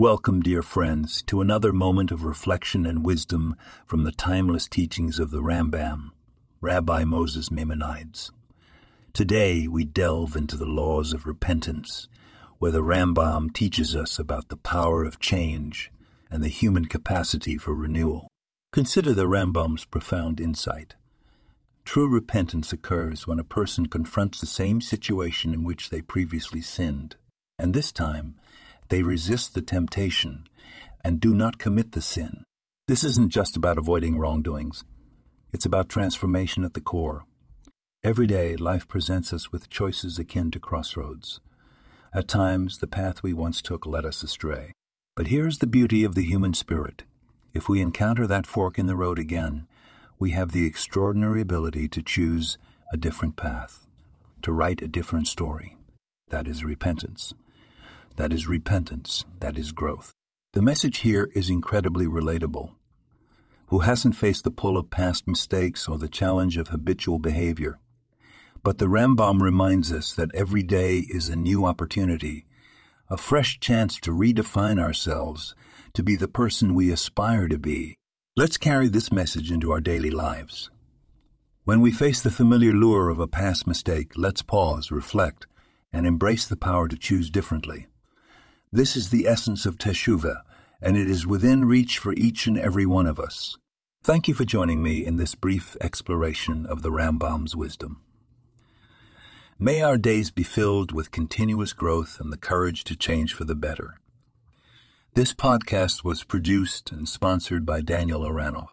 Welcome, dear friends, to another moment of reflection and wisdom from the timeless teachings of the Rambam, Rabbi Moses Maimonides. Today we delve into the laws of repentance, where the Rambam teaches us about the power of change and the human capacity for renewal. Consider the Rambam's profound insight. True repentance occurs when a person confronts the same situation in which they previously sinned, and this time they resist the temptation and do not commit the sin. This isn't just about avoiding wrongdoings, it's about transformation at the core. Every day, life presents us with choices akin to crossroads. At times, the path we once took led us astray. But here's the beauty of the human spirit. If we encounter that fork in the road again, we have the extraordinary ability to choose a different path, to write a different story. That is repentance. That is repentance. That is growth. The message here is incredibly relatable. Who hasn't faced the pull of past mistakes or the challenge of habitual behavior? But the Rambam reminds us that every day is a new opportunity, a fresh chance to redefine ourselves, to be the person we aspire to be. Let's carry this message into our daily lives. When we face the familiar lure of a past mistake, let's pause, reflect, and embrace the power to choose differently. This is the essence of Teshuvah, and it is within reach for each and every one of us. Thank you for joining me in this brief exploration of the Rambam's wisdom. May our days be filled with continuous growth and the courage to change for the better. This podcast was produced and sponsored by Daniel Aranoff.